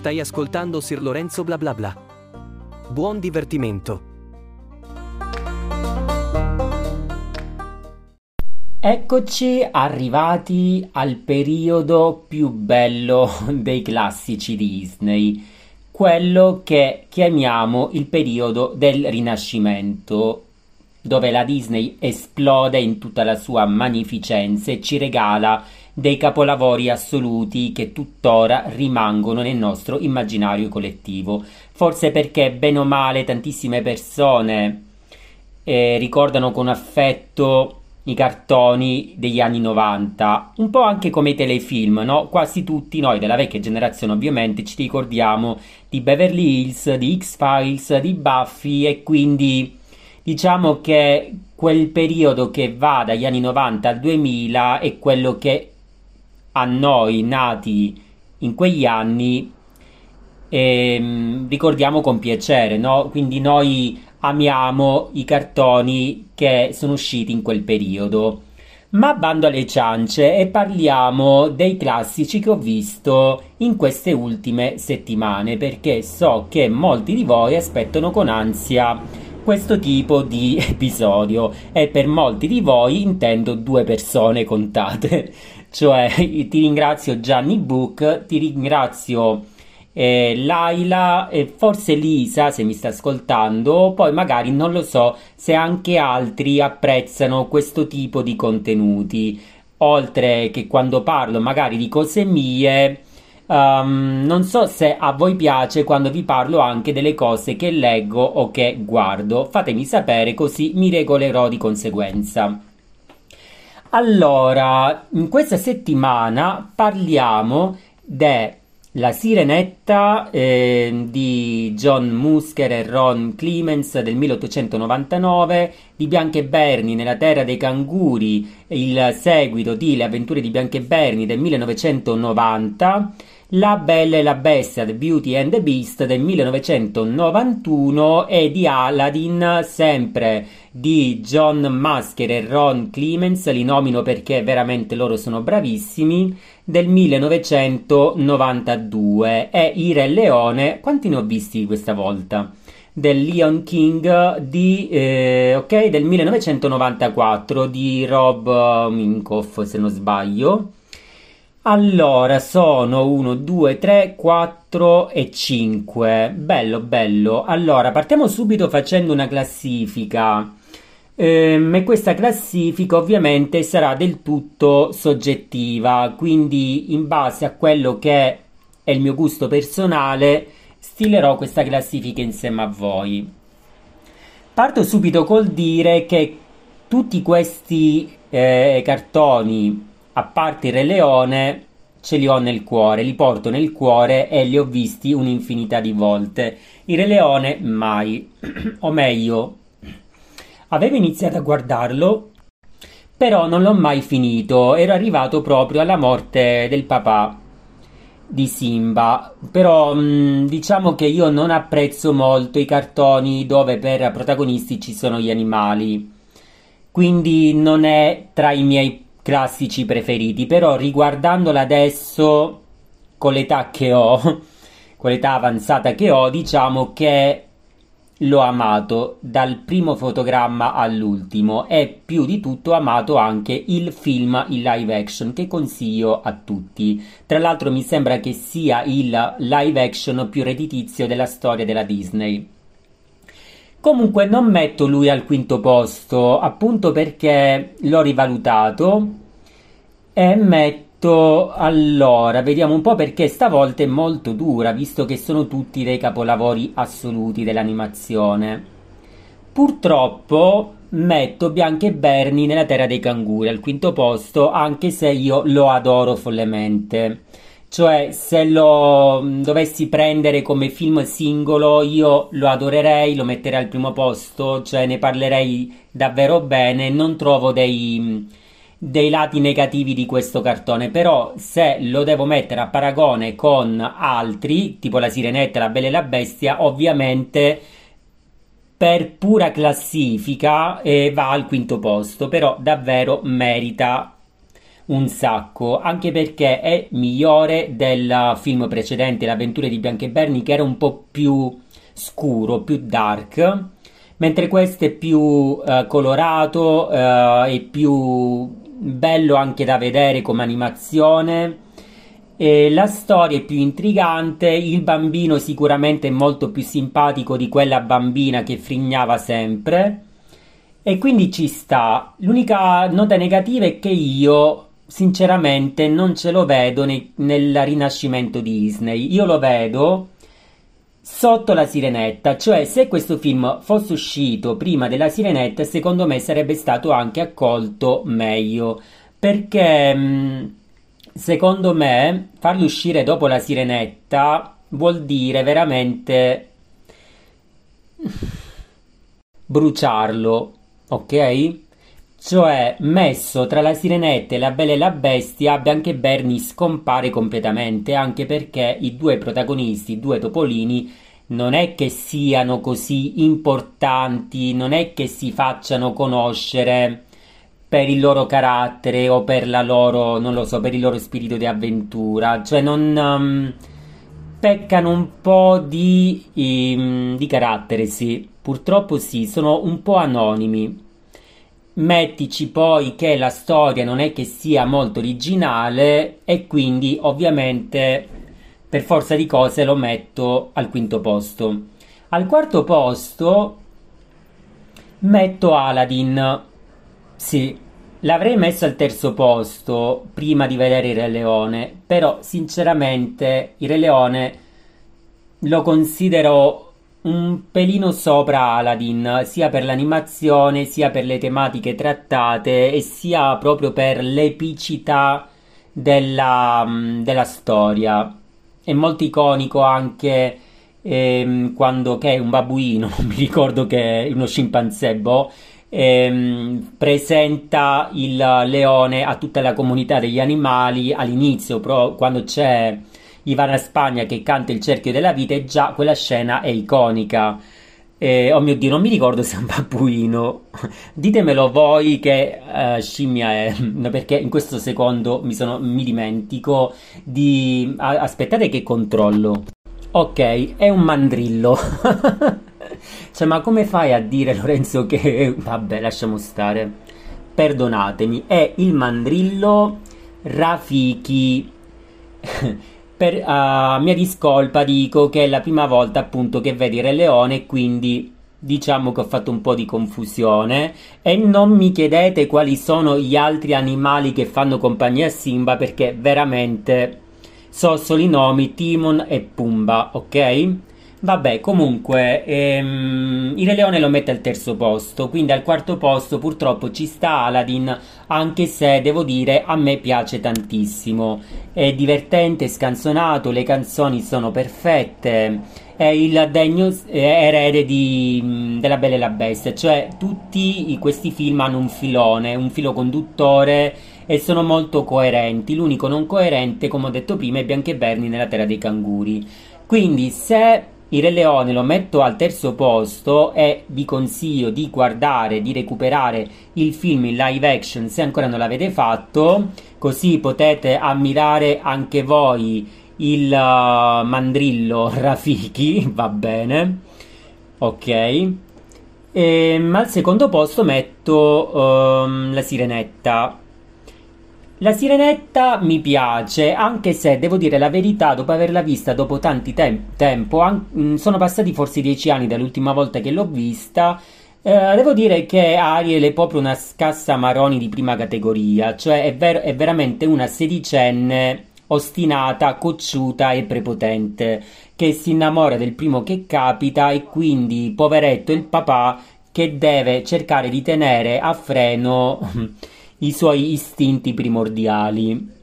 Stai ascoltando Sir Lorenzo bla bla bla. Buon divertimento. Eccoci arrivati al periodo più bello dei classici Disney, quello che chiamiamo il periodo del Rinascimento, dove la Disney esplode in tutta la sua magnificenza e ci regala dei capolavori assoluti che tuttora rimangono nel nostro immaginario collettivo. Forse perché, bene o male, tantissime persone eh, ricordano con affetto i cartoni degli anni 90, un po' anche come i telefilm, no? Quasi tutti noi della vecchia generazione ovviamente ci ricordiamo di Beverly Hills, di X-Files, di Buffy e quindi diciamo che quel periodo che va dagli anni 90 al 2000 è quello che a noi nati in quegli anni ehm, ricordiamo con piacere, no? Quindi noi amiamo i cartoni che sono usciti in quel periodo. Ma bando alle ciance e parliamo dei classici che ho visto in queste ultime settimane perché so che molti di voi aspettano con ansia questo tipo di episodio e per molti di voi intendo due persone contate. Cioè, ti ringrazio Gianni Book, ti ringrazio eh, Laila e forse Lisa se mi sta ascoltando, poi magari non lo so se anche altri apprezzano questo tipo di contenuti. Oltre che quando parlo magari di cose mie, um, non so se a voi piace quando vi parlo anche delle cose che leggo o che guardo. Fatemi sapere così mi regolerò di conseguenza. Allora, in questa settimana parliamo della Sirenetta eh, di John Musker e Ron Clemens del 1899, di Bianche Berni nella terra dei canguri, il seguito di Le avventure di Bianche Berni del 1990 la Bella e la Bestia, The Beauty and the Beast del 1991 e di Aladdin, sempre di John Masker e Ron Clemens, li nomino perché veramente loro sono bravissimi, del 1992 e Ira e Leone, quanti ne ho visti questa volta? Del Leon King di, eh, ok, del 1994 di Rob Minkoff se non sbaglio allora, sono 1, 2, 3, 4 e 5. Bello, bello. Allora, partiamo subito facendo una classifica. Ehm, e questa classifica ovviamente sarà del tutto soggettiva, quindi in base a quello che è il mio gusto personale, stilerò questa classifica insieme a voi. Parto subito col dire che tutti questi eh, cartoni a parte il Re Leone, ce li ho nel cuore, li porto nel cuore e li ho visti un'infinità di volte. Il Re Leone mai, o meglio, avevo iniziato a guardarlo, però non l'ho mai finito, ero arrivato proprio alla morte del papà di Simba, però mm, diciamo che io non apprezzo molto i cartoni dove per protagonisti ci sono gli animali, quindi non è tra i miei classici preferiti, però riguardandola adesso con l'età che ho, con l'età avanzata che ho, diciamo che l'ho amato dal primo fotogramma all'ultimo e più di tutto amato anche il film in live action che consiglio a tutti. Tra l'altro mi sembra che sia il live action più redditizio della storia della Disney. Comunque non metto lui al quinto posto, appunto perché l'ho rivalutato e metto allora, vediamo un po' perché stavolta è molto dura, visto che sono tutti dei capolavori assoluti dell'animazione. Purtroppo metto Bianca e Bernie nella terra dei canguri al quinto posto, anche se io lo adoro follemente. Cioè, se lo mm, dovessi prendere come film singolo, io lo adorerei, lo metterei al primo posto, cioè ne parlerei davvero bene. Non trovo dei, mm, dei lati negativi di questo cartone, però se lo devo mettere a paragone con altri, tipo la Sirenetta, la Bella e la Bestia, ovviamente per pura classifica eh, va al quinto posto, però davvero merita un sacco, anche perché è migliore del film precedente, Le avventure di Bianca e Bernie, che era un po' più scuro, più dark, mentre questo è più eh, colorato eh, e più bello anche da vedere come animazione. E la storia è più intrigante, il bambino sicuramente è molto più simpatico di quella bambina che frignava sempre. E quindi ci sta. L'unica nota negativa è che io sinceramente non ce lo vedo ne- nel rinascimento Disney. Io lo vedo sotto la Sirenetta, cioè se questo film fosse uscito prima della Sirenetta, secondo me sarebbe stato anche accolto meglio, perché mm, secondo me farlo uscire dopo la Sirenetta vuol dire veramente bruciarlo, ok? Cioè, messo tra la sirenetta e la bella e la bestia, Bianca e Bernie scompare completamente, anche perché i due protagonisti, i due topolini, non è che siano così importanti, non è che si facciano conoscere per il loro carattere o per la loro, non lo so, per il loro spirito di avventura, cioè non um, peccano un po' di, um, di carattere, sì, purtroppo sì, sono un po' anonimi. Mettici poi che la storia non è che sia molto originale e quindi ovviamente per forza di cose lo metto al quinto posto. Al quarto posto metto Aladdin. Sì, l'avrei messo al terzo posto prima di vedere il Re Leone, però sinceramente il Re Leone lo considero un pelino sopra Aladdin, sia per l'animazione, sia per le tematiche trattate e sia proprio per l'epicità della, mm, della storia. È molto iconico anche ehm, quando che un babuino, mi ricordo che è uno scimpanzé, boh, ehm, presenta il leone a tutta la comunità degli animali all'inizio, però quando c'è Ivana Spagna che canta il cerchio della vita e già quella scena è iconica. Eh, oh mio Dio, non mi ricordo se è un babbuino. Ditemelo voi che uh, scimmia è, perché in questo secondo mi, sono, mi dimentico di... Ah, aspettate che controllo. Ok, è un mandrillo. cioè, ma come fai a dire Lorenzo che... Vabbè, lasciamo stare. Perdonatemi, è il mandrillo Rafiki. per a mia discolpa dico che è la prima volta appunto che vedi Re Leone quindi diciamo che ho fatto un po' di confusione e non mi chiedete quali sono gli altri animali che fanno compagnia a Simba perché veramente so solo i nomi Timon e Pumba, ok? Vabbè, comunque, ehm, il Re Leone lo mette al terzo posto, quindi al quarto posto purtroppo ci sta Aladdin, anche se devo dire a me piace tantissimo. È divertente, scanzonato, le canzoni sono perfette, è il degno erede di, della Bella e la Bestia, cioè tutti questi film hanno un filone, un filo conduttore e sono molto coerenti. L'unico non coerente, come ho detto prima, è Bianca e Bernie nella Terra dei Canguri. Quindi se il Re Leone lo metto al terzo posto e vi consiglio di guardare, di recuperare il film in live action se ancora non l'avete fatto, così potete ammirare anche voi il uh, mandrillo Rafiki, va bene, ok. E, ehm, al secondo posto metto um, la sirenetta la Sirenetta mi piace, anche se devo dire la verità, dopo averla vista dopo tanti te- tempo, an- mm, sono passati forse dieci anni dall'ultima volta che l'ho vista. Eh, devo dire che Ariel è proprio una scassa maroni di prima categoria, cioè è, ver- è veramente una sedicenne ostinata, cocciuta e prepotente, che si innamora del primo che capita e quindi, poveretto, il papà che deve cercare di tenere a freno i suoi istinti primordiali.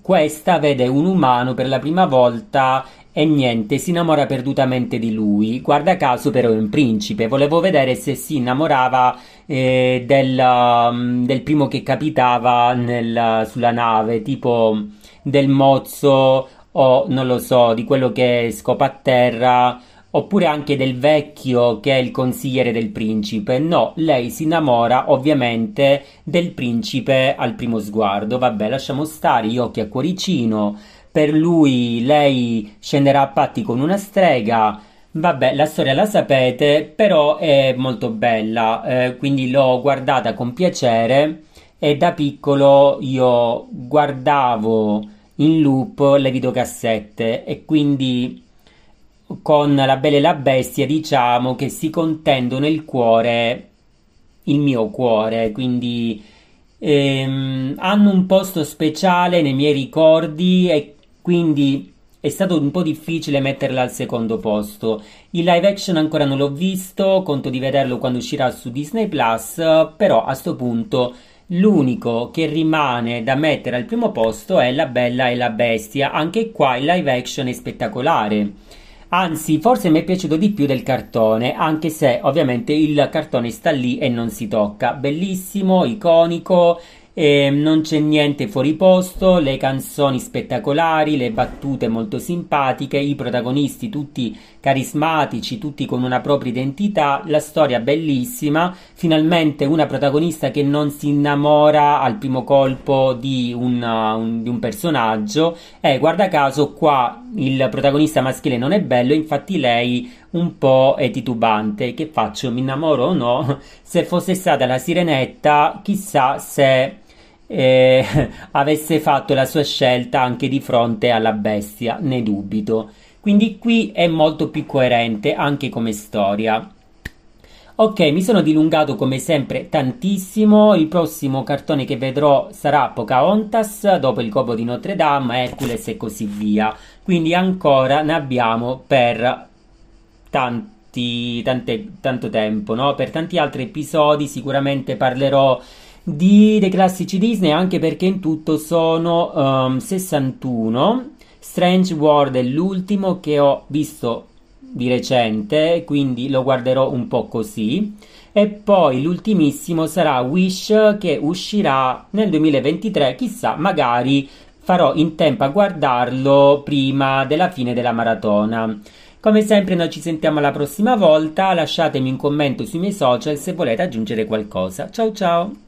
Questa vede un umano per la prima volta e niente, si innamora perdutamente di lui. Guarda caso però è un principe, volevo vedere se si innamorava eh, del, um, del, primo che capitava nel, sulla nave, tipo del mozzo o non lo so, di quello che scopa a terra oppure anche del vecchio che è il consigliere del principe. No, lei si innamora ovviamente del principe al primo sguardo. Vabbè, lasciamo stare gli occhi a cuoricino. Per lui lei scenderà a patti con una strega. Vabbè, la storia la sapete, però è molto bella, eh, quindi l'ho guardata con piacere e da piccolo io guardavo in loop le videocassette e quindi con La Bella e la Bestia diciamo che si contendono il cuore, il mio cuore, quindi ehm, hanno un posto speciale nei miei ricordi e quindi è stato un po' difficile metterla al secondo posto. Il live action ancora non l'ho visto, conto di vederlo quando uscirà su Disney Plus, però a questo punto l'unico che rimane da mettere al primo posto è La Bella e la Bestia. Anche qua il live action è spettacolare. Anzi, forse mi è piaciuto di più del cartone, anche se ovviamente il cartone sta lì e non si tocca. Bellissimo, iconico, e non c'è niente fuori posto, le canzoni spettacolari, le battute molto simpatiche, i protagonisti tutti carismatici, tutti con una propria identità, la storia bellissima, finalmente una protagonista che non si innamora al primo colpo di, una, un, di un personaggio e guarda caso qua il protagonista maschile non è bello, infatti lei un po' è titubante, che faccio, mi innamoro o no? Se fosse stata la sirenetta, chissà se eh, avesse fatto la sua scelta anche di fronte alla bestia, ne dubito. Quindi qui è molto più coerente anche come storia. Ok, mi sono dilungato come sempre tantissimo. Il prossimo cartone che vedrò sarà Pocahontas, dopo il Copo di Notre Dame, Hercules e così via. Quindi ancora ne abbiamo per tanti, tante, tanto tempo, no? Per tanti altri episodi sicuramente parlerò di, dei classici Disney anche perché in tutto sono um, 61 Strange World è l'ultimo che ho visto di recente quindi lo guarderò un po' così e poi l'ultimissimo sarà Wish che uscirà nel 2023 chissà magari farò in tempo a guardarlo prima della fine della maratona. Come sempre noi ci sentiamo la prossima volta. Lasciatemi un commento sui miei social se volete aggiungere qualcosa. Ciao ciao